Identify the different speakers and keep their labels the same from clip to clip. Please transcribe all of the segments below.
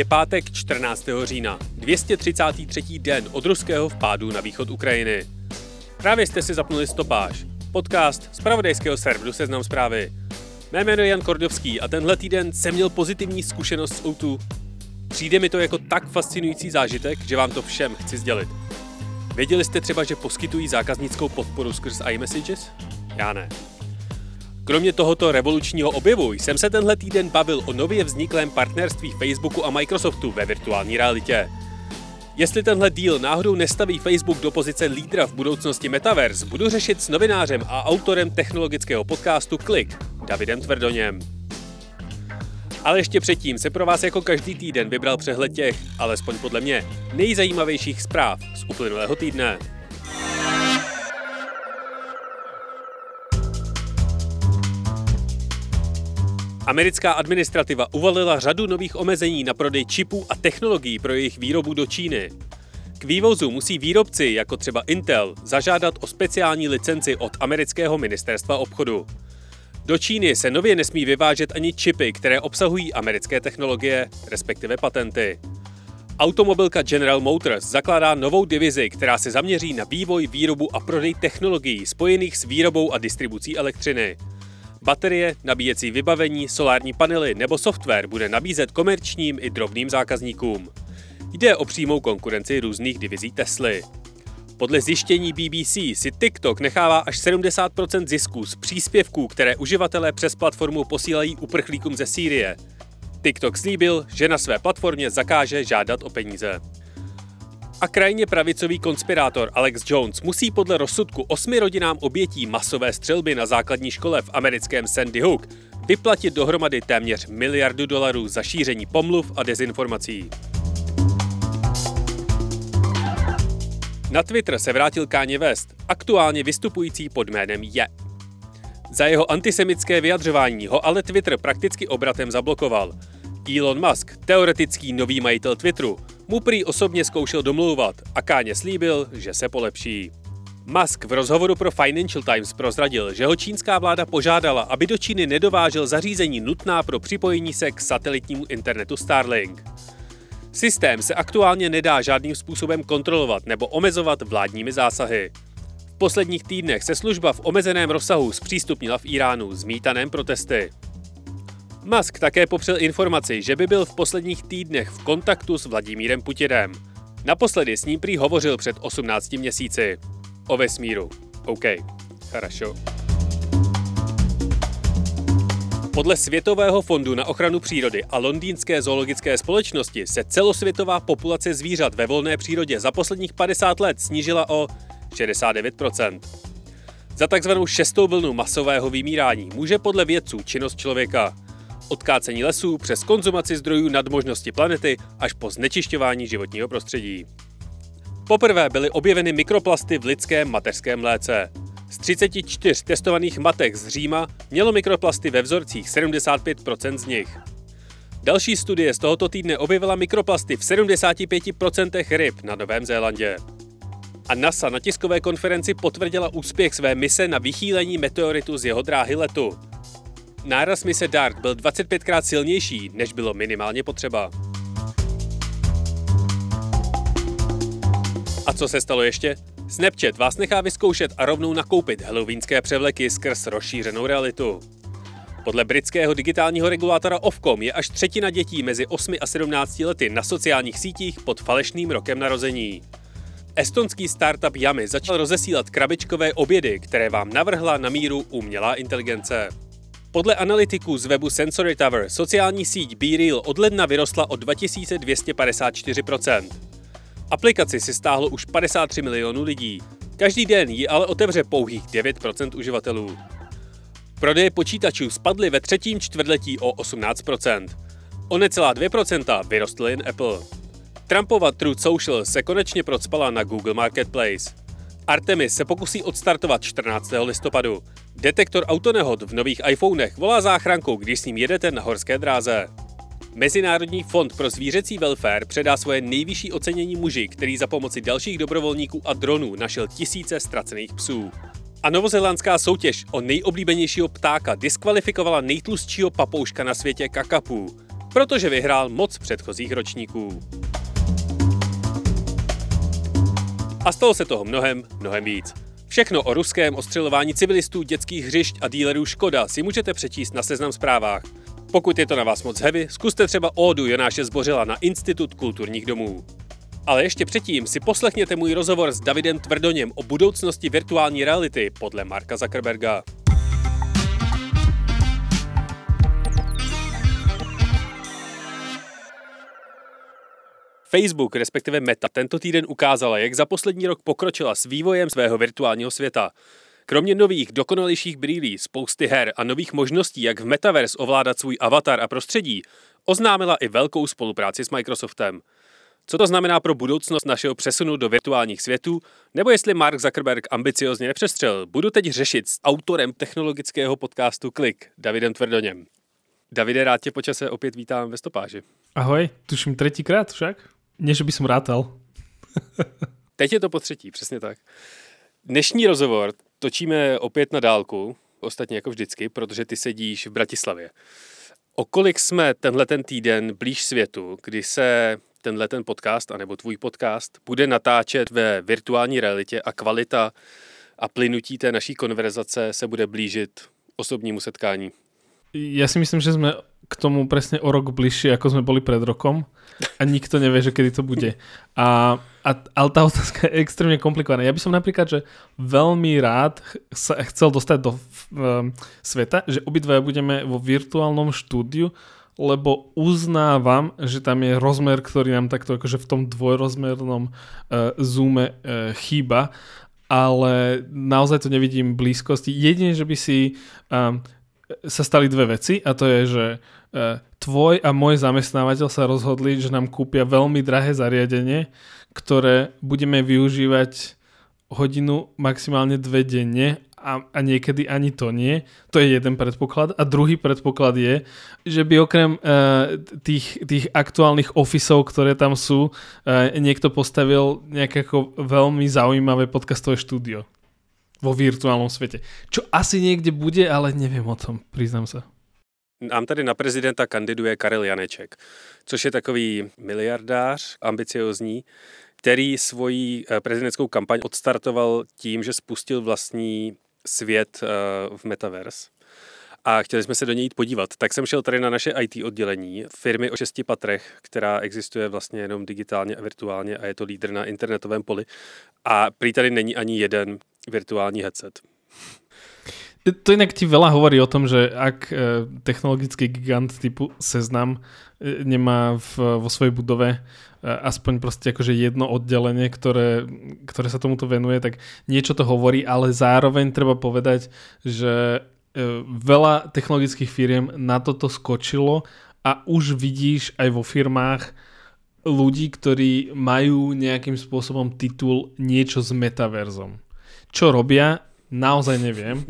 Speaker 1: Je pátek 14. října, 233. den od ruského vpádu na východ Ukrajiny. Právě jste si zapnuli stopáž, podcast z pravodejského serveru Seznam zprávy. Mé jméno je Jan Kordovský a tenhle týden jsem měl pozitivní zkušenost s Outu. Přijde mi to jako tak fascinující zážitek, že vám to všem chci sdělit. Věděli jste třeba, že poskytují zákaznickou podporu skrz iMessages? Já ne. Kromě tohoto revolučního objevu jsem se tenhle týden bavil o nově vzniklém partnerství Facebooku a Microsoftu ve virtuální realitě. Jestli tenhle díl náhodou nestaví Facebook do pozice lídra v budoucnosti Metaverse, budu řešit s novinářem a autorem technologického podcastu Klik, Davidem Tvrdoněm. Ale ještě předtím se pro vás jako každý týden vybral přehled těch, alespoň podle mě, nejzajímavějších zpráv z uplynulého týdne. Americká administrativa uvalila řadu nových omezení na prodej čipů a technologií pro jejich výrobu do Číny. K vývozu musí výrobci, jako třeba Intel, zažádat o speciální licenci od amerického ministerstva obchodu. Do Číny se nově nesmí vyvážet ani čipy, které obsahují americké technologie, respektive patenty. Automobilka General Motors zakládá novou divizi, která se zaměří na vývoj, výrobu a prodej technologií spojených s výrobou a distribucí elektřiny. Baterie, nabíjecí vybavení, solární panely nebo software bude nabízet komerčním i drobným zákazníkům. Jde o přímou konkurenci různých divizí Tesly. Podle zjištění BBC si TikTok nechává až 70% zisků z příspěvků, které uživatelé přes platformu posílají uprchlíkům ze Sýrie. TikTok slíbil, že na své platformě zakáže žádat o peníze. A krajně pravicový konspirátor Alex Jones musí podle rozsudku osmi rodinám obětí masové střelby na základní škole v americkém Sandy Hook vyplatit dohromady téměř miliardu dolarů za šíření pomluv a dezinformací. Na Twitter se vrátil Kanye West, aktuálně vystupující pod jménem Je. Za jeho antisemické vyjadřování ho ale Twitter prakticky obratem zablokoval. Elon Musk, teoretický nový majitel Twitteru, mu prý osobně zkoušel domlouvat a Káně slíbil, že se polepší. Musk v rozhovoru pro Financial Times prozradil, že ho čínská vláda požádala, aby do Číny nedovážel zařízení nutná pro připojení se k satelitnímu internetu Starlink. Systém se aktuálně nedá žádným způsobem kontrolovat nebo omezovat vládními zásahy. V posledních týdnech se služba v omezeném rozsahu zpřístupnila v Iránu zmítaném protesty. Musk také popřel informaci, že by byl v posledních týdnech v kontaktu s Vladimírem Putinem. Naposledy s ním prý hovořil před 18 měsíci. O vesmíru. OK, хорошо. Podle Světového fondu na ochranu přírody a londýnské zoologické společnosti se celosvětová populace zvířat ve volné přírodě za posledních 50 let snížila o 69%. Za takzvanou šestou vlnu masového vymírání může podle vědců činnost člověka od kácení lesů přes konzumaci zdrojů nad možnosti planety až po znečišťování životního prostředí. Poprvé byly objeveny mikroplasty v lidském mateřském mléce. Z 34 testovaných matek z Říma mělo mikroplasty ve vzorcích 75% z nich. Další studie z tohoto týdne objevila mikroplasty v 75% ryb na Novém Zélandě. A NASA na tiskové konferenci potvrdila úspěch své mise na vychýlení meteoritu z jeho dráhy letu. Náraz mise DART byl 25krát silnější, než bylo minimálně potřeba. A co se stalo ještě? Snapchat vás nechá vyzkoušet a rovnou nakoupit halloweenské převleky skrz rozšířenou realitu. Podle britského digitálního regulátora Ofcom je až třetina dětí mezi 8 a 17 lety na sociálních sítích pod falešným rokem narození. Estonský startup Yami začal rozesílat krabičkové obědy, které vám navrhla na míru umělá inteligence. Podle analytiků z webu Sensory Tower sociální síť BeReal od ledna vyrostla o 2254%. Aplikaci si stáhlo už 53 milionů lidí. Každý den ji ale otevře pouhých 9% uživatelů. Prodeje počítačů spadly ve třetím čtvrtletí o 18%. O necelá 2% vyrostl jen Apple. Trumpova Truth Social se konečně procpala na Google Marketplace. Artemis se pokusí odstartovat 14. listopadu. Detektor autonehod v nových iPhonech volá záchranku, když s ním jedete na horské dráze. Mezinárodní fond pro zvířecí welfare předá svoje nejvyšší ocenění muži, který za pomoci dalších dobrovolníků a dronů našel tisíce ztracených psů. A novozelandská soutěž o nejoblíbenějšího ptáka diskvalifikovala nejtlustšího papouška na světě kakapu. protože vyhrál moc předchozích ročníků. A stalo se toho mnohem, mnohem víc. Všechno o ruském ostřelování civilistů, dětských hřišť a dílerů Škoda si můžete přečíst na seznam zprávách. Pokud je to na vás moc heavy, zkuste třeba ódu Jonáše Zbořila na Institut kulturních domů. Ale ještě předtím si poslechněte můj rozhovor s Davidem Tvrdoněm o budoucnosti virtuální reality podle Marka Zuckerberga. Facebook, respektive Meta, tento týden ukázala, jak za poslední rok pokročila s vývojem svého virtuálního světa. Kromě nových, dokonalejších brýlí, spousty her a nových možností, jak v Metaverse ovládat svůj avatar a prostředí, oznámila i velkou spolupráci s Microsoftem. Co to znamená pro budoucnost našeho přesunu do virtuálních světů, nebo jestli Mark Zuckerberg ambiciozně nepřestřel, budu teď řešit s autorem technologického podcastu Klik, Davidem Tvrdoněm. Davide, rád tě počase opět vítám ve stopáži.
Speaker 2: Ahoj, tuším třetíkrát však. Nie, že by som rátal.
Speaker 1: Teď je to po třetí, přesně tak. Dnešní rozhovor točíme opět na dálku, ostatně jako vždycky, protože ty sedíš v Bratislavě. O kolik jsme tenhle ten týden blíž světu, kdy se tenhle ten podcast, anebo tvůj podcast, bude natáčet ve virtuální realitě a kvalita a plynutí té naší konverzace se bude blížit osobnímu setkání?
Speaker 2: Ja si myslím, že sme k tomu presne o rok bližšie, ako sme boli pred rokom a nikto nevie, že kedy to bude. A, a, ale tá otázka je extrémne komplikovaná. Ja by som napríklad, že veľmi rád sa chcel dostať do um, sveta, že obidvaja budeme vo virtuálnom štúdiu, lebo uznávam, že tam je rozmer, ktorý nám takto akože v tom dvojrozmernom uh, zoome uh, chýba, ale naozaj to nevidím blízkosti. Jedine, že by si um, sa stali dve veci a to je, že uh, tvoj a môj zamestnávateľ sa rozhodli, že nám kúpia veľmi drahé zariadenie, ktoré budeme využívať hodinu, maximálne dve denne a, a niekedy ani to nie. To je jeden predpoklad. A druhý predpoklad je, že by okrem uh, tých, tých aktuálnych ofisov, ktoré tam sú, uh, niekto postavil nejaké veľmi zaujímavé podcastové štúdio vo virtuálnom svete. Čo asi niekde bude, ale neviem o tom, priznám sa.
Speaker 1: Nám tady na prezidenta kandiduje Karel Janeček, což je takový miliardář, ambiciozní, který svoji eh, prezidentskou kampaň odstartoval tím, že spustil vlastní svět eh, v Metaverse. A chtěli jsme se do něj jít podívat. Tak jsem šel tady na naše IT oddělení firmy o šesti patrech, která existuje vlastně jenom digitálně a virtuálně a je to lídr na internetovém poli. A prý tady není ani jeden virtuální headset.
Speaker 2: To inak ti veľa hovorí o tom, že ak e, technologický gigant typu Seznam e, nemá v, vo svojej budove e, aspoň proste akože jedno oddelenie, ktoré, ktoré sa tomuto venuje, tak niečo to hovorí, ale zároveň treba povedať, že veľa technologických firiem na toto skočilo a už vidíš aj vo firmách ľudí, ktorí majú nejakým spôsobom titul niečo s metaverzom. Čo robia, naozaj neviem,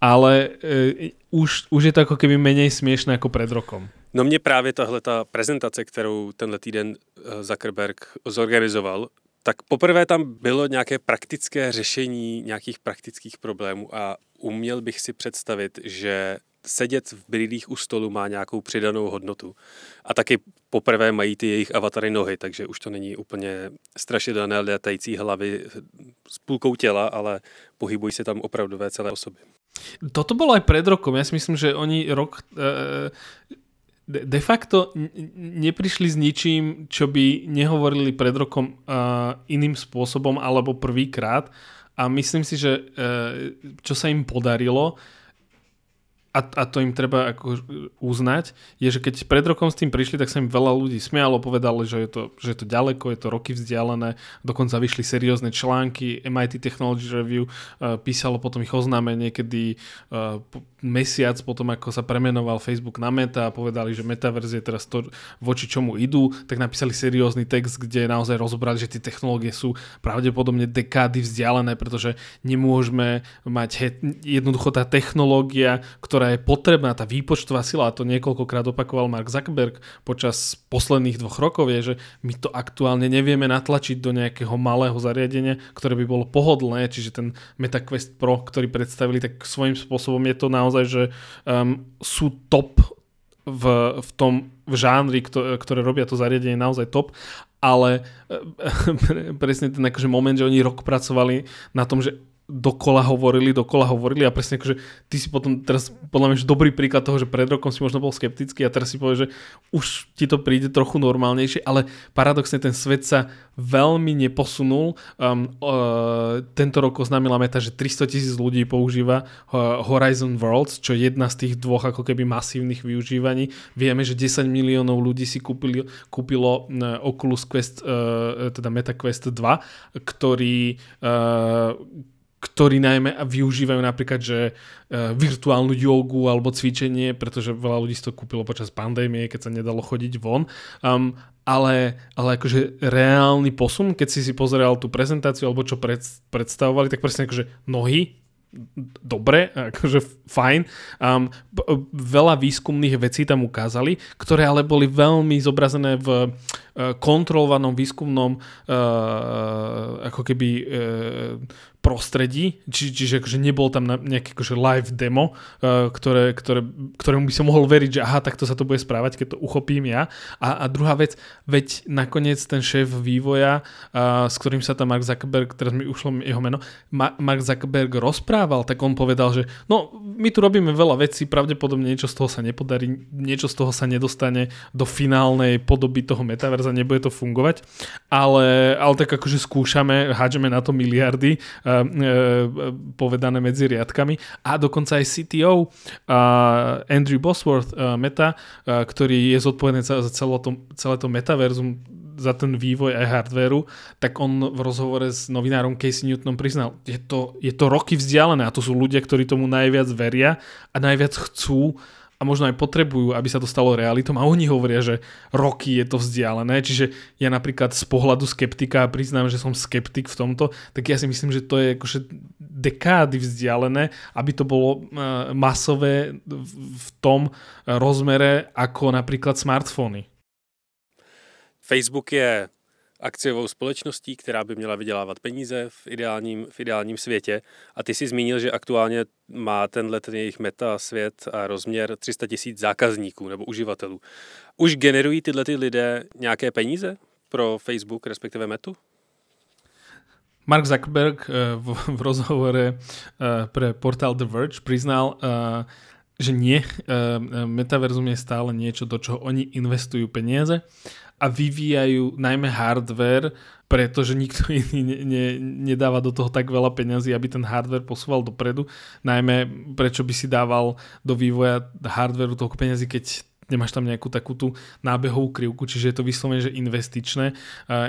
Speaker 2: ale e, už, už je to ako keby menej smiešné ako pred rokom.
Speaker 1: No mě právě tahle ta prezentace, kterou tenhle týden e, Zuckerberg zorganizoval, tak poprvé tam bylo nějaké praktické řešení nějakých praktických problémů a uměl bych si představit, že sedět v brýlích u stolu má nějakou přidanou hodnotu. A taky poprvé mají ty jejich avatary nohy, takže už to není úplně strašidelné letající hlavy s půlkou těla, ale pohybují se tam opravdové celé osoby.
Speaker 2: Toto bolo aj pred rokom. Ja si myslím, že oni rok e, de facto neprišli s ničím, čo by nehovorili pred rokom e, iným spôsobom alebo prvýkrát. A myslím si, že e, čo sa im podarilo, a, a to im treba ako uznať, je, že keď pred rokom s tým prišli, tak sa im veľa ľudí smialo, povedali, že je, to, že je to ďaleko, je to roky vzdialené, dokonca vyšli seriózne články, MIT Technology Review uh, písalo potom ich oznámenie, kedy uh, mesiac potom, ako sa premenoval Facebook na Meta a povedali, že Metaverse je teraz to, voči čomu idú, tak napísali seriózny text, kde naozaj rozobrali, že tie technológie sú pravdepodobne dekády vzdialené, pretože nemôžeme mať he- jednoducho tá technológia, ktorá ktorá je potrebná, tá výpočtová sila, a to niekoľkokrát opakoval Mark Zuckerberg počas posledných dvoch rokov, je, že my to aktuálne nevieme natlačiť do nejakého malého zariadenia, ktoré by bolo pohodlné, čiže ten MetaQuest Pro, ktorý predstavili, tak svojím spôsobom je to naozaj, že um, sú top v, v tom v žánri, ktoré robia to zariadenie naozaj top, ale presne ten akože moment, že oni rok pracovali na tom, že dokola hovorili, dokola hovorili a presne akože ty si potom teraz podľa mňa dobrý príklad toho, že pred rokom si možno bol skeptický a teraz si povie, že už ti to príde trochu normálnejšie, ale paradoxne ten svet sa veľmi neposunul. Um, uh, tento rok oznámila Meta, že 300 tisíc ľudí používa uh, Horizon Worlds, čo je jedna z tých dvoch ako keby masívnych využívaní. Vieme, že 10 miliónov ľudí si kúpili, kúpilo uh, Oculus Quest, uh, teda Meta Quest 2, ktorý uh, ktorí najmä využívajú napríklad, že uh, virtuálnu jogu alebo cvičenie, pretože veľa ľudí si to kúpilo počas pandémie, keď sa nedalo chodiť von. Um, ale, ale akože reálny posun, keď si si pozeral tú prezentáciu alebo čo pred, predstavovali, tak presne akože nohy, dobre, akože fajn. Um, veľa výskumných vecí tam ukázali, ktoré ale boli veľmi zobrazené v kontrolovanom výskumnom uh, ako keby uh, prostredí, či, čiže akože nebol tam nejaké akože live demo, ktoré, ktoré, ktorému by som mohol veriť, že aha, takto sa to bude správať, keď to uchopím ja. A, a druhá vec, veď nakoniec ten šéf vývoja, s ktorým sa tam Mark Zuckerberg, teraz mi ušlo jeho meno, Ma- Mark Zuckerberg rozprával, tak on povedal, že no, my tu robíme veľa vecí, pravdepodobne niečo z toho sa nepodarí, niečo z toho sa nedostane do finálnej podoby toho metaverza, nebude to fungovať, ale, ale tak akože skúšame, hádžeme na to miliardy, uh, uh, povedané medzi riadkami. A dokonca aj CTO uh, Andrew Bosworth uh, Meta, uh, ktorý je zodpovedný za, za celé, to, celé to metaverzum za ten vývoj aj hardvéru, tak on v rozhovore s novinárom Casey Newtonom priznal, je to, je to roky vzdialené a to sú ľudia, ktorí tomu najviac veria a najviac chcú a možno aj potrebujú, aby sa to stalo realitom a oni hovoria, že roky je to vzdialené, čiže ja napríklad z pohľadu skeptika priznám, že som skeptik v tomto, tak ja si myslím, že to je akože dekády vzdialené, aby to bolo uh, masové v tom rozmere ako napríklad smartfóny.
Speaker 1: Facebook je akciovou společností, která by měla vydělávat peníze v ideálním, v ideálním světě. A ty si zmínil, že aktuálně má tenhle ten jejich meta svět a rozměr 300 tisíc zákazníků nebo uživatelů. Už generují tyhle ty lidé nějaké peníze pro Facebook, respektive metu?
Speaker 2: Mark Zuckerberg eh, v, v rozhovore eh, pre portál The Verge priznal, eh, že nie, metaverzum je stále niečo, do čoho oni investujú peniaze a vyvíjajú najmä hardware, pretože nikto iný ne, ne, nedáva do toho tak veľa peňazí, aby ten hardware posúval dopredu. Najmä prečo by si dával do vývoja hardwareu toľko peňazí, keď nemáš tam nejakú takú tú nábehovú krivku, čiže je to vyslovene, že investičné.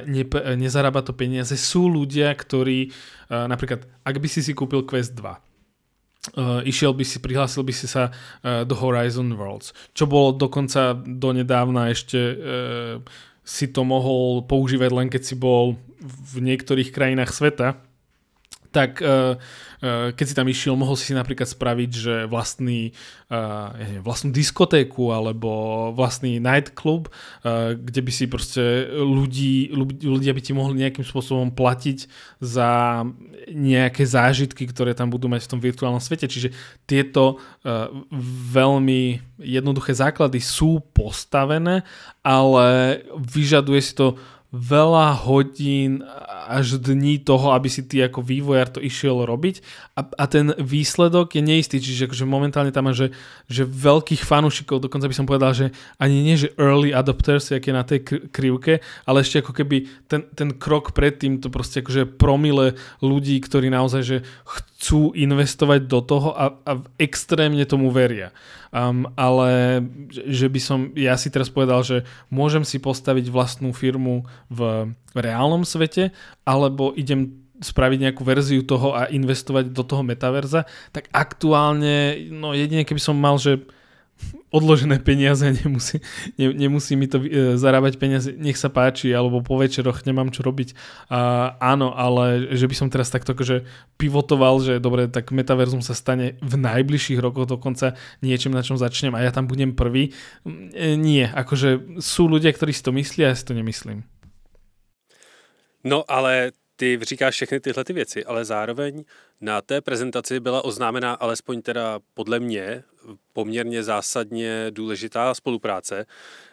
Speaker 2: Ne, nezarába to peniaze. Sú ľudia, ktorí napríklad, ak by si si kúpil Quest 2, uh, išiel by si, prihlásil by si sa uh, do Horizon Worlds, čo bolo dokonca donedávna ešte uh, si to mohol používať len keď si bol v niektorých krajinách sveta, tak uh, uh, keď si tam išiel, mohol si napríklad spraviť, že vlastný, uh, ja neviem, vlastnú diskotéku alebo vlastný nightclub, kde by si proste ľudí, ľudia by ti mohli nejakým spôsobom platiť za nejaké zážitky, ktoré tam budú mať v tom virtuálnom svete. Čiže tieto veľmi jednoduché základy sú postavené, ale vyžaduje si to veľa hodín až dní toho, aby si ty ako vývojár to išiel robiť a, a ten výsledok je neistý, čiže akože momentálne tam že, že veľkých fanúšikov, dokonca by som povedal, že ani nie, že early adopters, jak je na tej krivke, ale ešte ako keby ten, ten krok predtým, to proste akože promile ľudí, ktorí naozaj že chcú investovať do toho a, a extrémne tomu veria. Um, ale že by som, ja si teraz povedal, že môžem si postaviť vlastnú firmu v reálnom svete, alebo idem spraviť nejakú verziu toho a investovať do toho metaverza, tak aktuálne, no jedine keby som mal, že odložené peniaze, nemusí, ne, nemusí mi to e, zarábať peniaze, nech sa páči, alebo po večeroch nemám čo robiť. A, áno, ale že by som teraz takto akože pivotoval, že dobre, tak metaverzum sa stane v najbližších rokoch dokonca niečím, na čom začnem a ja tam budem prvý. E, nie, akože sú ľudia, ktorí si to myslia, ja si to nemyslím.
Speaker 1: No ale ty říkáš všechny tyhle ty věci, ale zároveň na té prezentaci byla oznámena alespoň teda podle mě poměrně zásadně důležitá spolupráce.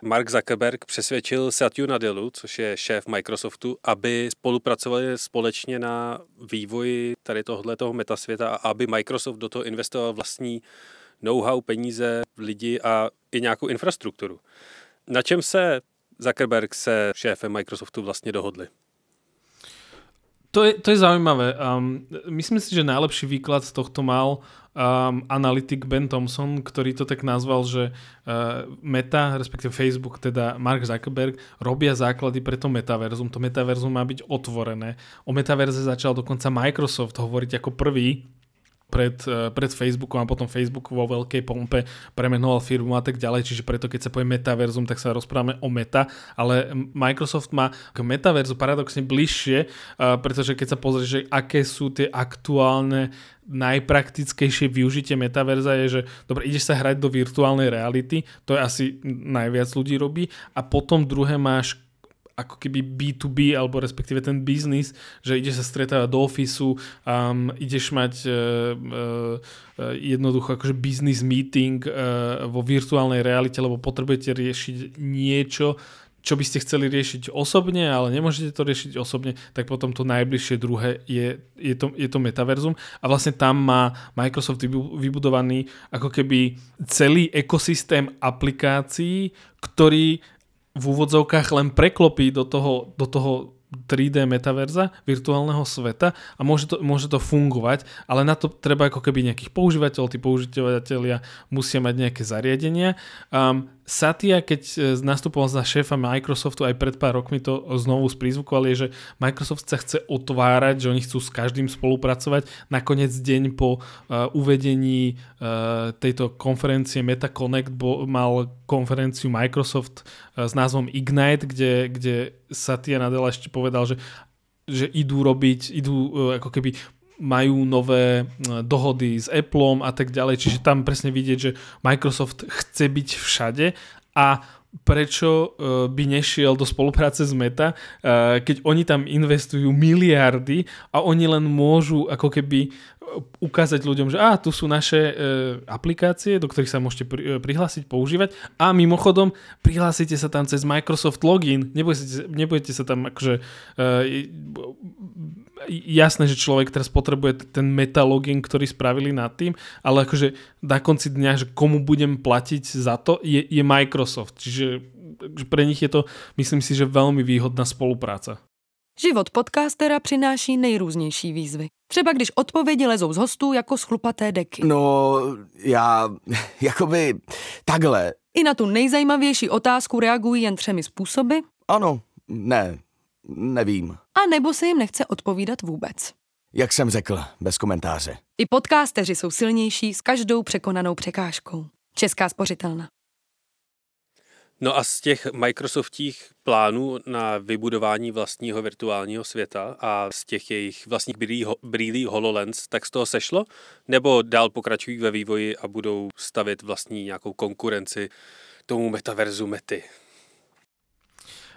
Speaker 1: Mark Zuckerberg přesvědčil Satya Nadellu, což je šéf Microsoftu, aby spolupracovali společně na vývoji tady tohoto metasvěta a aby Microsoft do toho investoval vlastní know-how, peníze, lidi a i nějakou infrastrukturu. Na čem se Zuckerberg se šéfem Microsoftu vlastně dohodli?
Speaker 2: To je, to je zaujímavé. Um, myslím si, že najlepší výklad z tohto mal um, analytik Ben Thompson, ktorý to tak nazval, že uh, Meta, respektíve Facebook, teda Mark Zuckerberg, robia základy pre to metaverzum. To metaverzum má byť otvorené. O metaverze začal dokonca Microsoft hovoriť ako prvý pred, eh, pred Facebookom a potom Facebook vo veľkej pompe premenoval firmu a tak ďalej, čiže preto keď sa povie metaverzum, tak sa rozprávame o meta, ale Microsoft má k metaverzu paradoxne bližšie, eh, pretože keď sa pozrieš, že aké sú tie aktuálne najpraktickejšie využitie metaverza je, že dobre, ideš sa hrať do virtuálnej reality, to je asi najviac ľudí robí. A potom druhé máš ako keby B2B, alebo respektíve ten biznis, že ideš sa stretávať do ofisu, um, ideš mať uh, uh, jednoducho akože business meeting uh, vo virtuálnej realite, lebo potrebujete riešiť niečo, čo by ste chceli riešiť osobne, ale nemôžete to riešiť osobne, tak potom to najbližšie druhé je, je, to, je to metaverzum. A vlastne tam má Microsoft vybudovaný ako keby celý ekosystém aplikácií, ktorý v úvodzovkách len preklopí do toho, do toho 3D metaverza, virtuálneho sveta a môže to, môže to fungovať, ale na to treba ako keby nejakých používateľov, tí používateľia musia mať nejaké zariadenia. Um, Satya, keď e, nastupoval za šéfa Microsoftu aj pred pár rokmi to znovu sprizvukovali, je, že Microsoft sa chce otvárať, že oni chcú s každým spolupracovať. Nakoniec deň po uh, uvedení uh, tejto konferencie MetaConnect bo, mal konferenciu Microsoft uh, s názvom Ignite, kde, kde Satya Nadella ešte povedal, že že idú robiť, idú ako keby majú nové dohody s Appleom a tak ďalej, čiže tam presne vidieť, že Microsoft chce byť všade. A prečo e, by nešiel do spolupráce s Meta, e, keď oni tam investujú miliardy a oni len môžu ako keby ukázať ľuďom, že á, tu sú naše e, aplikácie, do ktorých sa môžete pri, e, prihlásiť, používať. A mimochodom prihlásite sa tam cez Microsoft login, nebudete, nebudete sa tam akože e, jasné, že človek teraz potrebuje ten meta login, ktorý spravili nad tým, ale akože na konci dňa, že komu budem platiť za to, je, je Microsoft, čiže pre nich je to, myslím si, že veľmi výhodná spolupráca.
Speaker 3: Život podcastera přináší nejrůznější výzvy. Třeba když odpovědi lezou z hostů jako schlupaté deky.
Speaker 4: No, já, jakoby, takhle.
Speaker 3: I na tu nejzajímavější otázku reagují jen třemi způsoby.
Speaker 4: Ano, ne, nevím.
Speaker 3: A nebo se jim nechce odpovídat vůbec.
Speaker 4: Jak jsem řekl, bez komentáře.
Speaker 3: I podcasteři jsou silnější s každou překonanou překážkou. Česká spořitelna.
Speaker 1: No a z těch Microsoftích plánů na vybudování vlastního virtuálního světa a z těch jejich vlastních brýlí HoloLens, tak z toho sešlo? Nebo dál pokračují ve vývoji a budou stavit vlastní nějakou konkurenci tomu metaverzu Mety?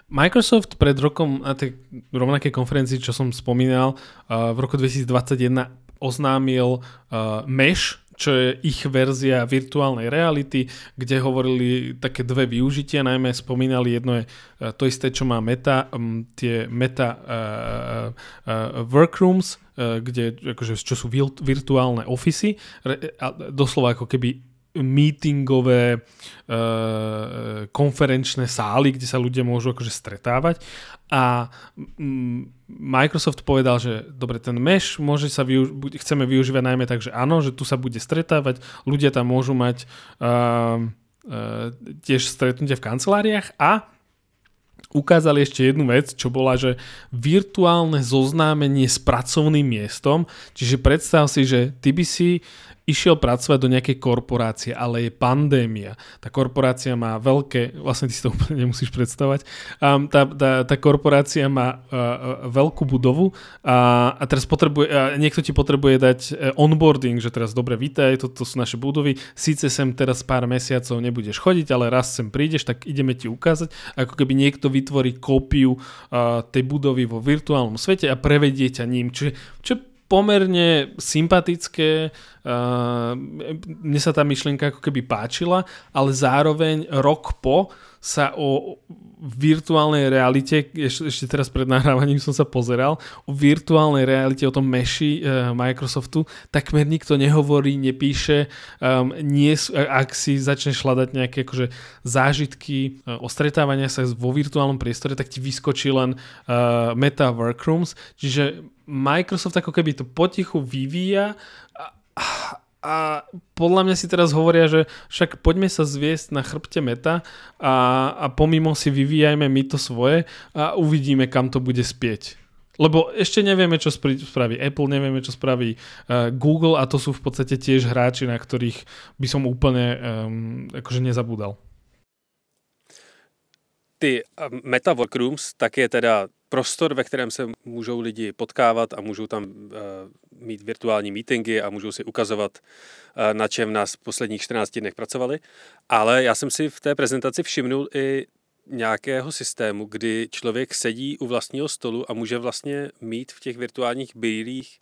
Speaker 2: Microsoft pred rokom na tej rovnakej konferencii, čo som spomínal, v roku 2021 oznámil uh, Mesh, čo je ich verzia virtuálnej reality, kde hovorili také dve využitia, najmä spomínali jedno je uh, to isté, čo má Meta, tie Meta uh, uh, workrooms, uh, kde, akože, čo sú virtuálne ofisy, a doslova ako keby meetingové, uh, konferenčné sály, kde sa ľudia môžu akože stretávať. A mm, Microsoft povedal, že dobre, ten mesh môže sa využ- chceme využívať najmä tak, že áno, že tu sa bude stretávať, ľudia tam môžu mať uh, uh, tiež stretnutie v kanceláriách a ukázali ešte jednu vec, čo bola, že virtuálne zoznámenie s pracovným miestom, čiže predstav si, že ty by si išiel pracovať do nejakej korporácie, ale je pandémia. Tá korporácia má veľké, vlastne ty si to úplne nemusíš predstavať, um, tá, tá, tá korporácia má uh, veľkú budovu a, a teraz potrebuje, a niekto ti potrebuje dať onboarding, že teraz dobre, vítaj, toto sú naše budovy, síce sem teraz pár mesiacov nebudeš chodiť, ale raz sem prídeš, tak ideme ti ukázať, ako keby niekto vytvorí kópiu uh, tej budovy vo virtuálnom svete a prevedie ťa ním. Čo pomerne sympatické, uh, mne sa tá myšlienka ako keby páčila, ale zároveň rok po sa o virtuálnej realite, ešte, teraz pred nahrávaním som sa pozeral, o virtuálnej realite, o tom meši uh, Microsoftu, takmer nikto nehovorí, nepíše, um, nie, ak si začneš hľadať nejaké akože zážitky uh, o sa vo virtuálnom priestore, tak ti vyskočí len uh, Meta Workrooms, čiže Microsoft ako keby to potichu vyvíja a podľa mňa si teraz hovoria, že však poďme sa zviesť na chrbte meta a, a pomimo si vyvíjajme my to svoje a uvidíme, kam to bude spieť. Lebo ešte nevieme, čo spraví Apple, nevieme, čo spraví uh, Google a to sú v podstate tiež hráči, na ktorých by som úplne um, akože nezabúdal.
Speaker 1: Ty Meta Workrooms, tak je teda prostor, ve kterém se můžou lidi potkávat a můžou tam uh, mít virtuální meetingy a můžou si ukazovat, uh, na čem nás v posledních 14 dnech pracovali. Ale já jsem si v té prezentaci všimnul i nějakého systému, kdy člověk sedí u vlastního stolu a může vlastně mít v těch virtuálních brýlích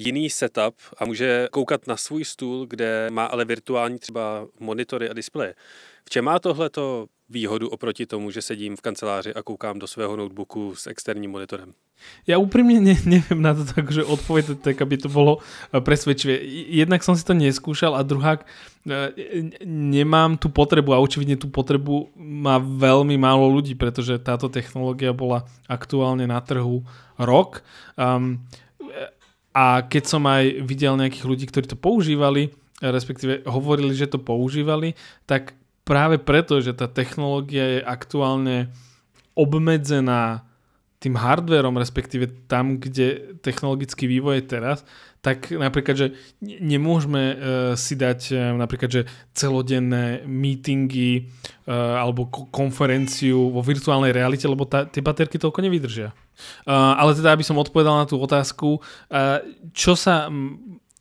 Speaker 1: jiný setup a může koukat na svůj stůl, kde má ale virtuální třeba monitory a displeje. V čem má tohleto výhodu oproti tomu, že sedím v kanceláři a koukám do svého notebooku s externím monitorem?
Speaker 2: Ja úprimne ne, neviem na to tak, že odpovedať tak, aby to bolo e, presvedčivé. Jednak som si to neskúšal a druhák, e, nemám tú potrebu a očividne tú potrebu má veľmi málo ľudí, pretože táto technológia bola aktuálne na trhu rok. Um, a keď som aj videl nejakých ľudí, ktorí to používali, respektíve hovorili, že to používali, tak práve preto, že tá technológia je aktuálne obmedzená tým hardverom, respektíve tam, kde technologický vývoj je teraz, tak napríklad, že nemôžeme uh, si dať uh, napríklad, že celodenné meetingy uh, alebo konferenciu vo virtuálnej realite, lebo tá, tie baterky toľko nevydržia. Uh, ale teda, aby som odpovedal na tú otázku, uh, čo sa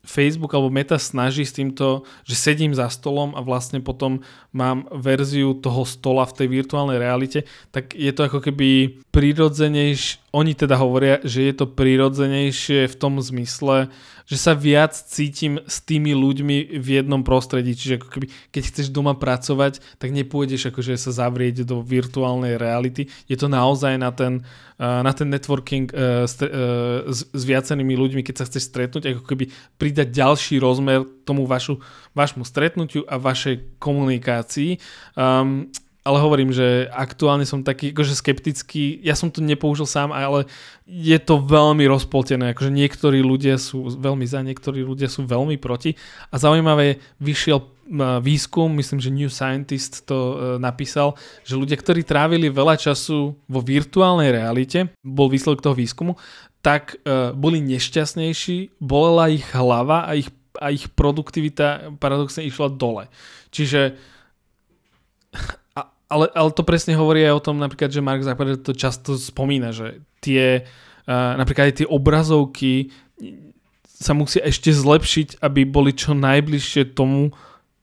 Speaker 2: Facebook alebo Meta snaží s týmto, že sedím za stolom a vlastne potom mám verziu toho stola v tej virtuálnej realite, tak je to ako keby prirodzenejšie, oni teda hovoria, že je to prirodzenejšie v tom zmysle, že sa viac cítim s tými ľuďmi v jednom prostredí. Čiže ako keby, keď chceš doma pracovať, tak nepôjdeš akože sa zavrieť do virtuálnej reality. Je to naozaj na ten, na ten networking s, s, s viacerými ľuďmi, keď sa chceš stretnúť, ako keby pridať ďalší rozmer tomu vašu, vašmu stretnutiu a vašej komunikácii. Um, ale hovorím, že aktuálne som taký akože skeptický, ja som to nepoužil sám, ale je to veľmi rozpoltené, akože niektorí ľudia sú veľmi za, niektorí ľudia sú veľmi proti. A zaujímavé vyšiel výskum, myslím, že New Scientist to e, napísal, že ľudia, ktorí trávili veľa času vo virtuálnej realite, bol výsledok toho výskumu, tak e, boli nešťastnejší, bolela ich hlava a ich, a ich produktivita paradoxne išla dole. Čiže ale, ale to presne hovorí aj o tom napríklad, že Mark Zuckerberg to často spomína, že tie uh, napríklad aj tie obrazovky sa musia ešte zlepšiť, aby boli čo najbližšie tomu,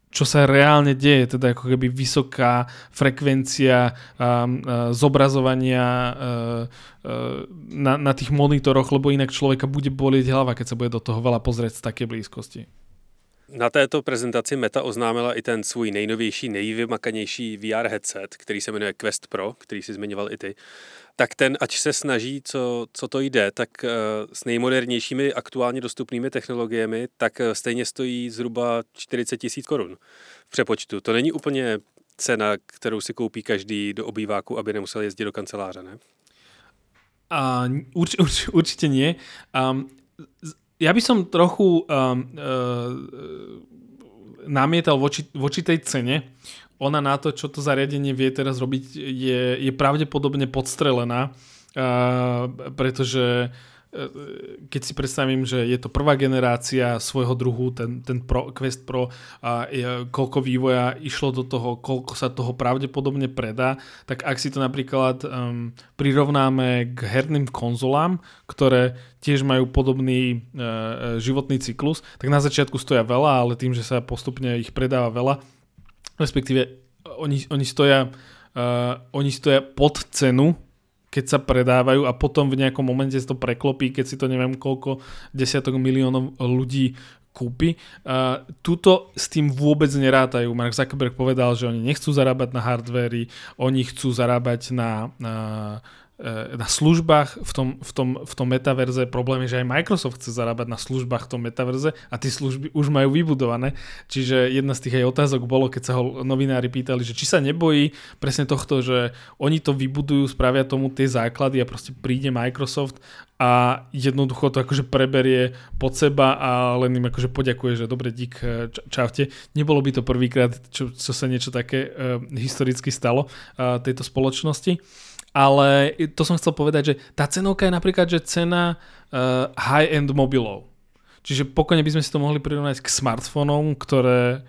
Speaker 2: čo sa reálne deje, teda ako keby vysoká frekvencia um, uh, zobrazovania uh, uh, na, na tých monitoroch, lebo inak človeka bude bolieť hlava, keď sa bude do toho veľa pozrieť z také blízkosti.
Speaker 1: Na této prezentaci Meta oznámila i ten svůj nejnovější, nejvymakanější VR headset, který se jmenuje Quest Pro, který si zmiňoval i ty. Tak ten, ať se snaží, co, co to jde, tak uh, s nejmodernějšími aktuálně dostupnými technologiemi, tak uh, stejně stojí zhruba 40 tisíc korun v přepočtu. To není úplně cena, kterou si koupí každý do obýváku, aby nemusel jezdit do kanceláře, ne?
Speaker 2: Uh, urč, urč, určite nie. Um, ja by som trochu um, uh, namietal voči, voči tej cene. Ona na to, čo to zariadenie vie teraz robiť, je, je pravdepodobne podstrelená, uh, pretože keď si predstavím, že je to prvá generácia svojho druhu, ten, ten Pro, Quest Pro a je, koľko vývoja išlo do toho, koľko sa toho pravdepodobne predá, tak ak si to napríklad um, prirovnáme k herným konzolám, ktoré tiež majú podobný uh, životný cyklus, tak na začiatku stoja veľa, ale tým, že sa postupne ich predáva veľa, respektíve oni, oni stoja uh, oni stoja pod cenu keď sa predávajú a potom v nejakom momente to preklopí, keď si to neviem koľko desiatok miliónov ľudí kúpi. Uh, tuto s tým vôbec nerátajú. Mark Zuckerberg povedal, že oni nechcú zarábať na hardvéry, oni chcú zarábať na, na na službách v tom, v, tom, v tom metaverze. Problém je, že aj Microsoft chce zarábať na službách v tom metaverze a tie služby už majú vybudované. Čiže jedna z tých aj otázok bolo, keď sa ho novinári pýtali, že či sa nebojí presne tohto, že oni to vybudujú, spravia tomu tie základy a proste príde Microsoft a jednoducho to akože preberie pod seba a len im akože poďakuje, že dobre, dík, e, čaute. Nebolo by to prvýkrát, čo, čo sa niečo také uh, historicky stalo uh, tejto spoločnosti ale to som chcel povedať, že tá cenovka je napríklad, že cena uh, high-end mobilov. Čiže pokojne by sme si to mohli prirovnať k smartfónom, ktoré,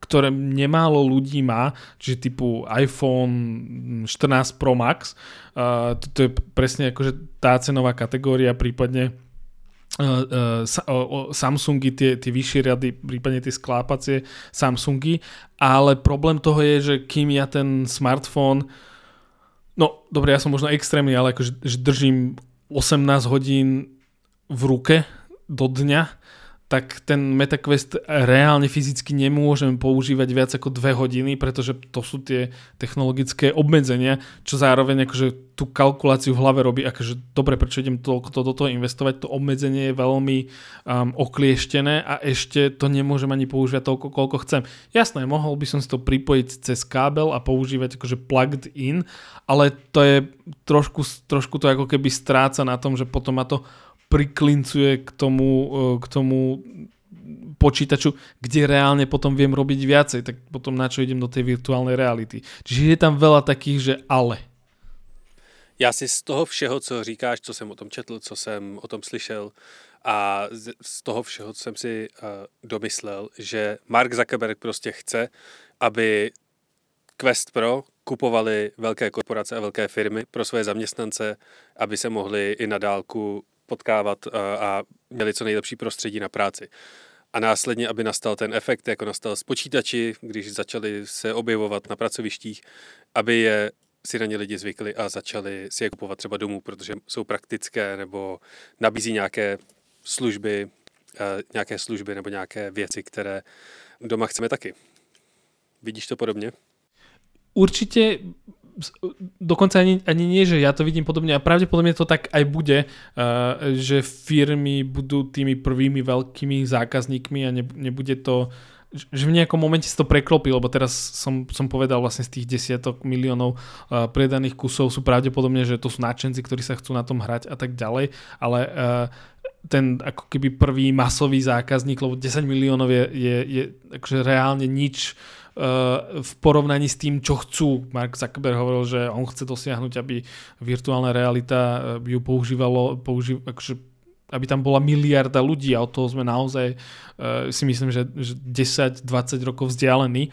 Speaker 2: ktoré nemálo ľudí má, čiže typu iPhone 14 Pro Max. Uh, to, je presne akože tá cenová kategória, prípadne uh, uh, Samsungy, tie, tie vyššie riady, prípadne tie sklápacie Samsungy, ale problém toho je, že kým ja ten smartfón No, dobre, ja som možno extrémny, ale akože že držím 18 hodín v ruke do dňa, tak ten MetaQuest reálne fyzicky nemôžem používať viac ako dve hodiny, pretože to sú tie technologické obmedzenia, čo zároveň akože tú kalkuláciu v hlave robí, akože dobre, prečo idem toľko to, do toho investovať, to obmedzenie je veľmi um, oklieštené a ešte to nemôžem ani používať toľko, koľko chcem. Jasné, mohol by som si to pripojiť cez kábel a používať akože plugged in, ale to je trošku, trošku to ako keby stráca na tom, že potom ma to priklincuje k tomu, e, k tomu počítaču, kde reálne potom viem robiť viacej, tak potom na čo idem do tej virtuálnej reality. Čiže je tam veľa takých, že ale.
Speaker 1: Já si z toho všeho, co říkáš, co jsem o tom četl, co jsem o tom slyšel a z toho všeho, co jsem si uh, domyslel, že Mark Zuckerberg prostě chce, aby Quest Pro kupovali velké korporace a velké firmy pro své zaměstnance, aby se mohli i na dálku potkávat a, a měli co nejlepší prostředí na práci. A následně, aby nastal ten efekt, jako nastal s počítači, když začali se objevovat na pracovištích, aby je si na ně lidi zvykli a začali si je kupovat třeba domů, protože jsou praktické nebo nabízí nějaké služby, nějaké služby nebo nějaké věci, které doma chceme taky. Vidíš to podobně?
Speaker 2: Určite dokonca ani, ani nie, že ja to vidím podobne. A pravdepodobne to tak aj bude, uh, že firmy budú tými prvými veľkými zákazníkmi a ne, nebude to že v nejakom momente sa to preklopí, lebo teraz som, som povedal vlastne z tých desiatok miliónov uh, predaných kusov sú pravdepodobne, že to sú náčenci, ktorí sa chcú na tom hrať a tak ďalej, ale uh, ten ako keby prvý masový zákazník, lebo 10 miliónov je, je, je akože reálne nič uh, Eh, v porovnaní s tým, čo chcú. Mark Zuckerberg hovoril, že on chce dosiahnuť, aby virtuálna realita eh, ju používalo, použív, akože, aby tam bola miliarda ľudí a od toho sme naozaj uh, si myslím, že, že 10-20 rokov vzdialení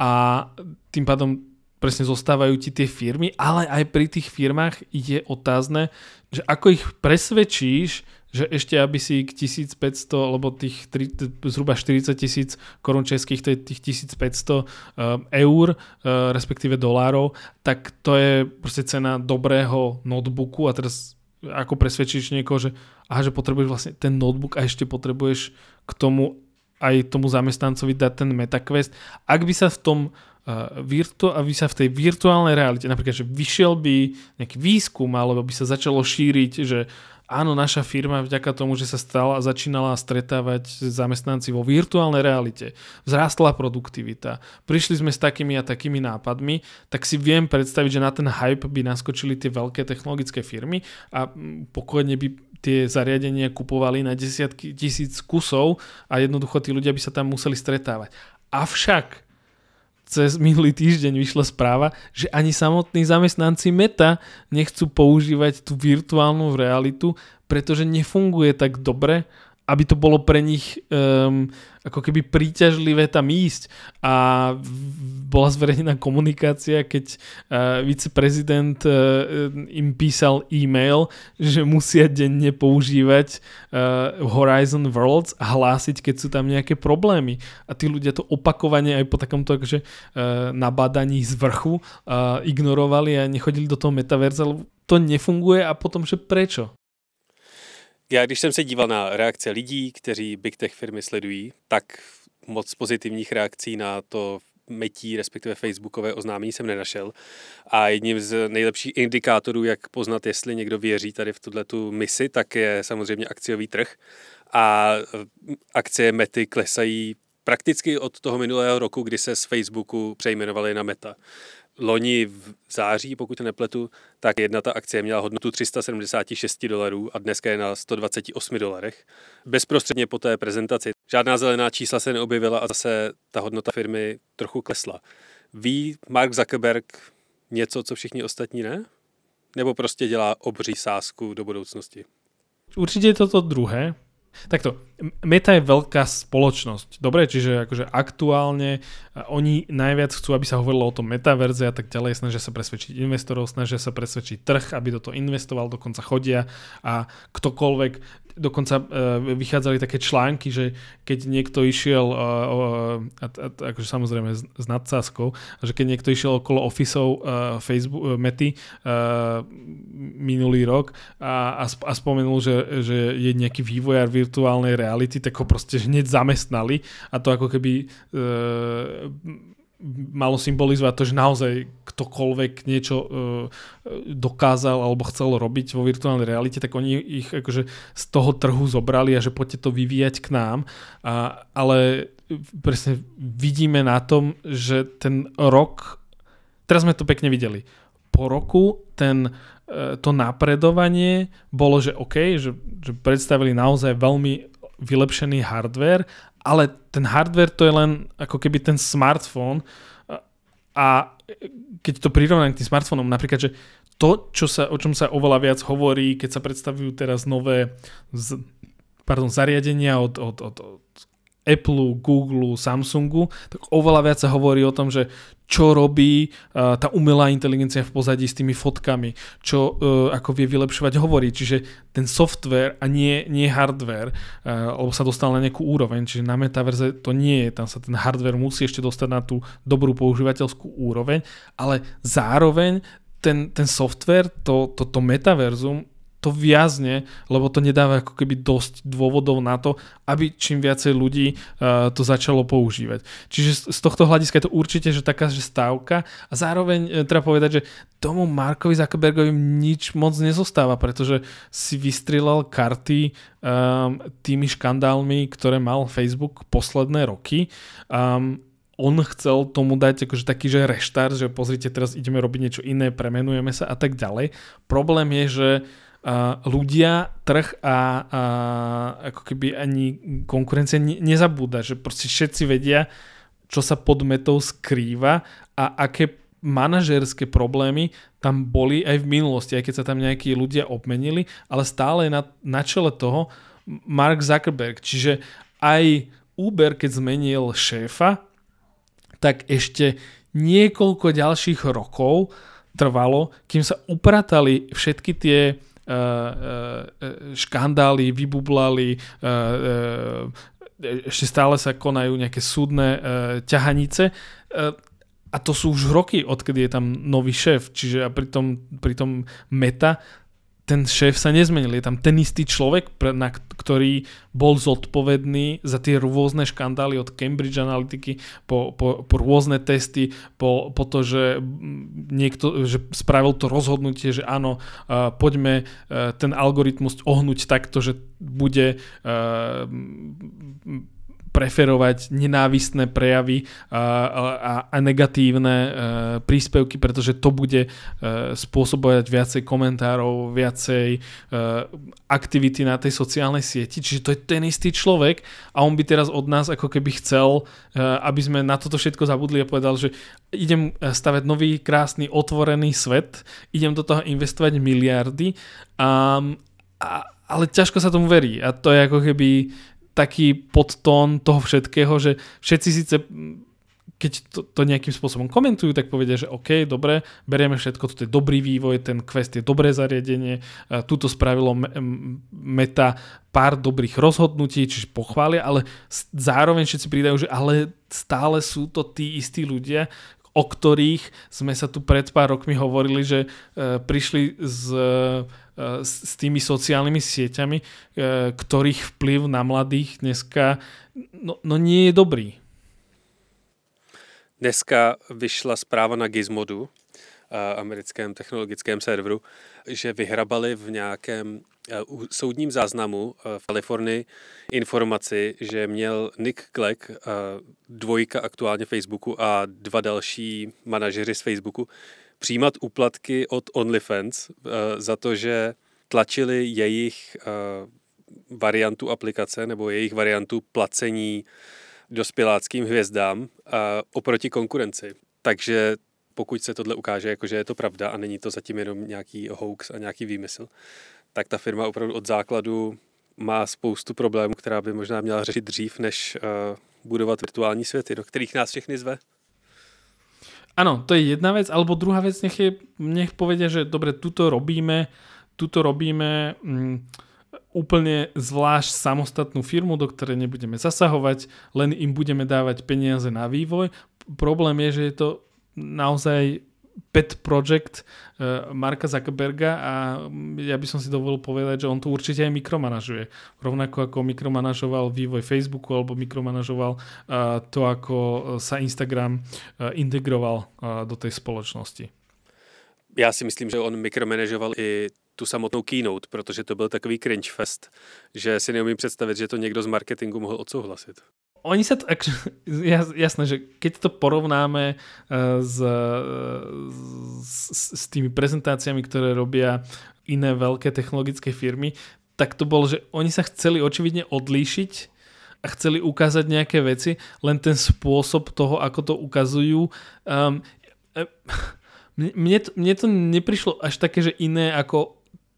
Speaker 2: a tým pádom presne zostávajú ti tie firmy, ale aj pri tých firmách je otázne, že ako ich presvedčíš, že ešte aby si k 1500, lebo tých tri, zhruba 40 tisíc korun českých, to je tých 1500 uh, eh, eur, uh, respektíve dolárov, tak to je proste cena dobrého notebooku a teraz ako presvedčíš niekoho, že, aha, že potrebuješ vlastne ten notebook a ešte potrebuješ k tomu aj tomu zamestnancovi dať ten MetaQuest. Ak by sa v tom uh, virtu, aby sa v tej virtuálnej realite, napríklad, že vyšiel by nejaký výskum, alebo by sa začalo šíriť, že áno, naša firma vďaka tomu, že sa stala, začínala stretávať zamestnanci vo virtuálnej realite, vzrástla produktivita, prišli sme s takými a takými nápadmi, tak si viem predstaviť, že na ten hype by naskočili tie veľké technologické firmy a pokojne by tie zariadenia kupovali na desiatky tisíc kusov a jednoducho tí ľudia by sa tam museli stretávať. Avšak cez minulý týždeň vyšla správa, že ani samotní zamestnanci Meta nechcú používať tú virtuálnu realitu, pretože nefunguje tak dobre, aby to bolo pre nich um, ako keby príťažlivé tam ísť. A bola zverejnená komunikácia, keď uh, viceprezident uh, im písal e-mail, že musia denne používať uh, Horizon Worlds a hlásiť, keď sú tam nejaké problémy. A tí ľudia to opakovane aj po takomto uh, nabádaní z vrchu uh, ignorovali a nechodili do toho metaverza, lebo to nefunguje a potom, že prečo?
Speaker 1: Já když jsem se díval na reakce lidí, kteří Big Tech firmy sledují, tak moc pozitivních reakcí na to metí, respektive facebookové oznámení jsem nenašel. A jedním z nejlepších indikátorů, jak poznat, jestli někdo věří tady v tuhle tu misi, tak je samozřejmě akciový trh. A akcie Mety klesají prakticky od toho minulého roku, kdy se z Facebooku přejmenovali na Meta loni v září, pokud nepletu, tak jedna ta akcie měla hodnotu 376 dolarů a dneska je na 128 dolarech. Bezprostředně po té prezentaci. Žádná zelená čísla se neobjevila a zase ta hodnota firmy trochu klesla. Ví Mark Zuckerberg něco, co všichni ostatní ne? Nebo prostě dělá obří sázku do budoucnosti?
Speaker 2: Určite je toto druhé, Takto, Meta je veľká spoločnosť, dobre, čiže akože aktuálne oni najviac chcú, aby sa hovorilo o tom metaverze a tak ďalej, snažia sa presvedčiť investorov, snažia sa presvedčiť trh, aby do toho investoval, dokonca chodia a ktokoľvek dokonca uh, vychádzali také články, že keď niekto išiel, uh, a, a, akože samozrejme s, nadsázkou, že keď niekto išiel okolo ofisov uh, Facebook, Mety minulý rok a, a, spomenul, že, že je nejaký vývojár virtuálnej reality, tak ho proste hneď zamestnali a to ako keby malo symbolizovať to, že naozaj ktokoľvek niečo uh, dokázal alebo chcel robiť vo virtuálnej realite, tak oni ich akože z toho trhu zobrali a že poďte to vyvíjať k nám. A, ale presne vidíme na tom, že ten rok, teraz sme to pekne videli, po roku ten, uh, to napredovanie bolo, že OK, že, že predstavili naozaj veľmi vylepšený hardware ale ten hardware to je len ako keby ten smartfón. A keď to prirovnám k tým smartfónom, napríklad, že to, čo sa, o čom sa oveľa viac hovorí, keď sa predstavujú teraz nové z, pardon, zariadenia od, od, od, od Apple, Google, Samsungu, tak oveľa viac sa hovorí o tom, že čo robí uh, tá umelá inteligencia v pozadí s tými fotkami, čo uh, ako vie vylepšovať hovorí. Čiže ten software a nie, nie hardware, uh, lebo sa dostal na nejakú úroveň, čiže na metaverze to nie je, tam sa ten hardware musí ešte dostať na tú dobrú používateľskú úroveň, ale zároveň ten, ten software, to, to, to metaverzum to viazne, lebo to nedáva ako keby dosť dôvodov na to, aby čím viacej ľudí uh, to začalo používať. Čiže z, tohto hľadiska je to určite že taká že stávka a zároveň uh, treba povedať, že tomu Markovi Zuckerbergovi nič moc nezostáva, pretože si vystrelal karty um, tými škandálmi, ktoré mal Facebook posledné roky. Um, on chcel tomu dať akože taký, že reštart, že pozrite, teraz ideme robiť niečo iné, premenujeme sa a tak ďalej. Problém je, že ľudia, trh a, a ako keby ani konkurencia ne, nezabúda, že proste všetci vedia, čo sa pod metou skrýva a aké manažerské problémy tam boli aj v minulosti, aj keď sa tam nejakí ľudia obmenili, ale stále je na, na čele toho Mark Zuckerberg. Čiže aj Uber, keď zmenil šéfa, tak ešte niekoľko ďalších rokov trvalo, kým sa upratali všetky tie škandály vybublali, ešte stále sa konajú nejaké súdne ťahanice. A to sú už roky, odkedy je tam nový šéf, čiže a pritom, pritom Meta ten šéf sa nezmenil. Je tam ten istý človek, na ktorý bol zodpovedný za tie rôzne škandály od Cambridge Analytiky po, po, po rôzne testy, po, po to, že niekto že spravil to rozhodnutie, že áno, uh, poďme uh, ten algoritmus ohnúť takto, že bude uh, preferovať nenávistné prejavy a, a, a negatívne uh, príspevky, pretože to bude uh, spôsobovať viacej komentárov, viacej aktivity na tej sociálnej sieti. Čiže to je ten istý človek a on by teraz od nás ako keby chcel, aby sme na toto všetko zabudli a povedal, že idem stavať nový, krásny, otvorený svet, idem do toho investovať miliardy a, a, ale ťažko sa tomu verí a to je ako keby taký podtón toho všetkého, že všetci síce keď to, to nejakým spôsobom komentujú, tak povedia, že OK, dobre, berieme všetko, toto je dobrý vývoj, ten Quest je dobré zariadenie, tuto spravilo Meta pár dobrých rozhodnutí, čiže pochvália, ale zároveň všetci pridajú, že ale stále sú to tí istí ľudia, o ktorých sme sa tu pred pár rokmi hovorili, že e, prišli z s, tými sociálnymi sieťami, e, ktorých vplyv na mladých dneska no, no nie je dobrý.
Speaker 1: Dneska vyšla zpráva na Gizmodu, americkém technologickém serveru, že vyhrabali v nějakém e, soudním záznamu e, v Kalifornii informaci, že měl Nick Clegg, dvojka aktuálně Facebooku a dva další manažeři z Facebooku, přijímat úplatky od OnlyFans uh, za to, že tlačili jejich uh, variantu aplikace nebo jejich variantu placení dospěláckým hvězdám uh, oproti konkurenci. Takže pokud se tohle ukáže, jako že je to pravda a není to zatím jenom nějaký hoax a nějaký výmysl, tak ta firma opravdu od základu má spoustu problémů, která by možná měla řešit dřív, než uh, budovat virtuální světy, do kterých nás všechny zve.
Speaker 2: Áno, to je jedna vec, alebo druhá vec, nech, je, nech povedia, že dobre, tuto robíme, tuto robíme mm, úplne zvlášť samostatnú firmu, do ktorej nebudeme zasahovať, len im budeme dávať peniaze na vývoj. Problém je, že je to naozaj pet project uh, Marka Zuckerberga a ja by som si dovolil povedať, že on to určite aj mikromanažuje. Rovnako ako mikromanažoval vývoj Facebooku alebo mikromanažoval uh, to, ako sa Instagram integroval do tej spoločnosti.
Speaker 1: Já si myslím, že on mikromanažoval i tu samotnou keynote, protože to byl takový cringe fest, že si neumím představit, že to někdo z marketingu mohl odsouhlasit
Speaker 2: oni sa to, jasné, že keď to porovnáme eh, s, s, s tými prezentáciami, ktoré robia iné veľké technologické firmy, tak to bolo, že oni sa chceli očividne odlíšiť a chceli ukázať nejaké veci, len ten spôsob toho, ako to ukazujú, um, mne, to, mne to neprišlo až také, že iné ako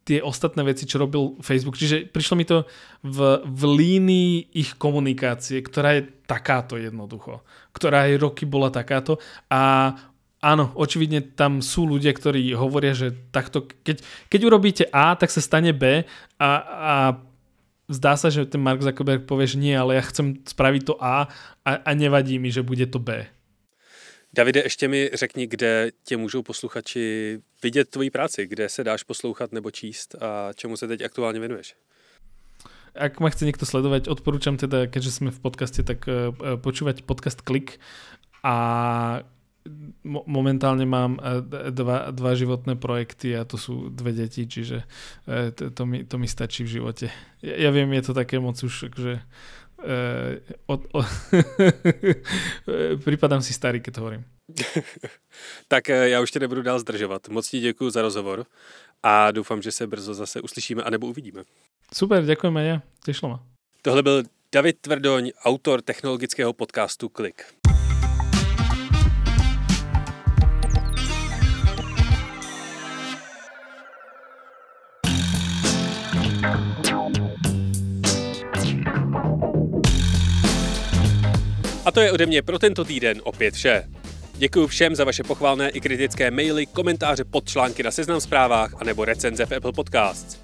Speaker 2: tie ostatné veci, čo robil Facebook. Čiže prišlo mi to v, v línii ich komunikácie, ktorá je takáto jednoducho. Ktorá aj roky bola takáto a áno, očividne tam sú ľudia, ktorí hovoria, že takto, keď, keď urobíte A, tak sa stane B a, a zdá sa, že ten Mark Zuckerberg povie, že nie, ale ja chcem spraviť to A a, a nevadí mi, že bude to B.
Speaker 1: Davide, ještě mi řekni, kde tě můžou posluchači vidět tvoji práci, kde se dáš poslouchat nebo číst a čemu se teď aktuálně věnuješ?
Speaker 2: Ak ma chce niekto sledovať, odporúčam teda, keďže sme v podcaste, tak uh, počúvať podcast Klik a mo- momentálne mám uh, dva, dva životné projekty a to sú dve deti, čiže to, to, mi, to mi stačí v živote. Ja, ja viem, je to také moc už, že Uh, od, od, Připadám si starý, keď to hovorím.
Speaker 1: tak eh, já už tě nebudu dál zdržovat. Moc ti děkuji za rozhovor a doufám, že se brzo zase uslyšíme anebo uvidíme.
Speaker 2: Super, děkujeme, ja. Těšilo ma.
Speaker 1: Tohle byl David Tvrdoň, autor technologického podcastu Klik. A to je ode mě pro tento týden opět vše. Děkuji všem za vaše pochválné i kritické maily, komentáře pod články na Seznam zprávách a nebo recenze v Apple Podcasts.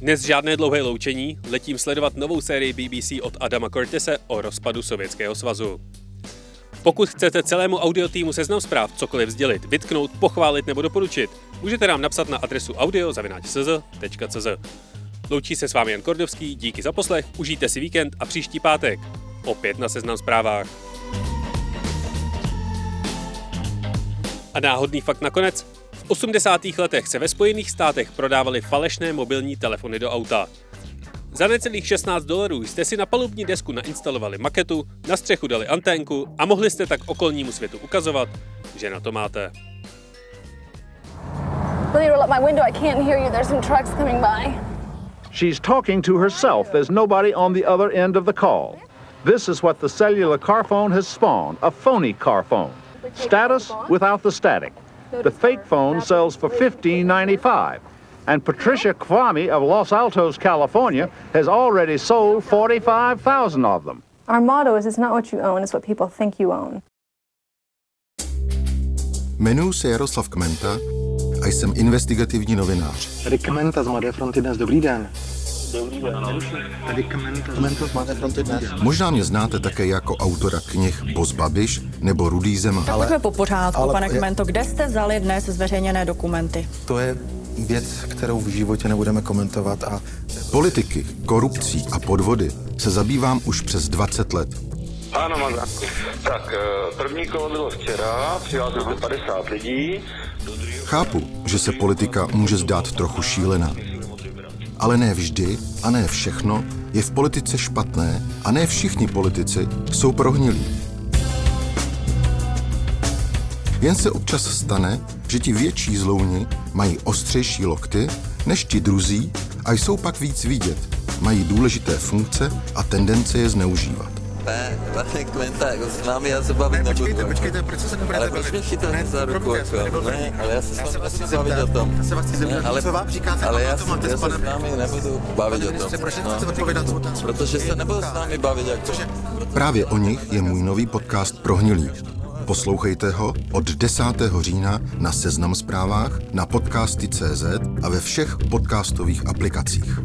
Speaker 1: Dnes žádné dlouhé loučení, letím sledovat novou sérii BBC od Adama Curtise o rozpadu Sovětského svazu. Pokud chcete celému audiotýmu Seznam zpráv cokoliv sdělit, vytknout, pochválit nebo doporučit, můžete nám napsat na adresu audio.cz. Loučí se s vámi Jan Kordovský, díky za poslech, užijte si víkend a příští pátek opět na seznam zprávách. A náhodný fakt nakonec. V 80. letech se ve Spojených státech prodávaly falešné mobilní telefony do auta. Za necelých 16 dolarů jste si na palubní desku nainstalovali maketu, na střechu dali anténku a mohli jste tak okolnímu světu ukazovat, že na to máte.
Speaker 5: She's talking to herself. There's nobody on the other end of the call. This is what the cellular car phone has spawned a phony car phone. Status without the static. The fake phone sells for $15.95. And Patricia Kwame of Los Altos, California, has already sold 45,000 of them.
Speaker 6: Our motto is it's not what you own, it's what people think you own.
Speaker 7: Jmenuji se Jaroslav Kmenta a jsem investigativní novinář.
Speaker 8: Tady Kmenta z Mladé fronty dnes. Dobrý den.
Speaker 7: Možná mě znáte také jako autora knih Boz Babiš nebo Rudý zema.
Speaker 9: Tak pojďme po pořádku,
Speaker 8: ale-
Speaker 9: pane Kmento. Kde jste vzali dnes zveřejněné dokumenty?
Speaker 8: To je věc, kterou v životě nebudeme komentovat a
Speaker 7: Politiky, korupcí a podvody se zabývám už přes 20 let.
Speaker 10: Ano, Mazanku. Tak, eh, první kolo bylo včera, přihlásilo se 50 lidí.
Speaker 7: Chápu, že se politika může zdát trochu šílená. Ale ne vždy a ne všechno je v politice špatné a ne všichni politici jsou prohnilí. Jen se občas stane, že ti větší zlouni mají ostřejší lokty než ti druzí a jsou pak víc vidět. Mají důležité funkce a tendence je zneužívat.
Speaker 11: Ne, pane Kmenta, jako s námi já se bavit nebudu.
Speaker 8: počkejte, počkejte, proč se nebudete
Speaker 11: Ale proč mě chytáte za ruku? Jako? Ne, ale já se s vámi
Speaker 8: chci
Speaker 11: bavit o tom.
Speaker 8: já se vás chci zeptat,
Speaker 11: Ne, ale,
Speaker 8: co vám říkáte,
Speaker 11: ale já,
Speaker 8: to
Speaker 11: se,
Speaker 8: máte
Speaker 11: já
Speaker 8: s
Speaker 11: se s námi nebudu bavit o tom. No,
Speaker 8: odpovědat na otázku?
Speaker 11: protože se nebudu s námi bavit jako.
Speaker 7: Právě o nich je můj nový podcast Prohnilí. Poslouchejte ho od 10. října na Seznam zprávách, na podcasty.cz a ve všech podcastových aplikacích.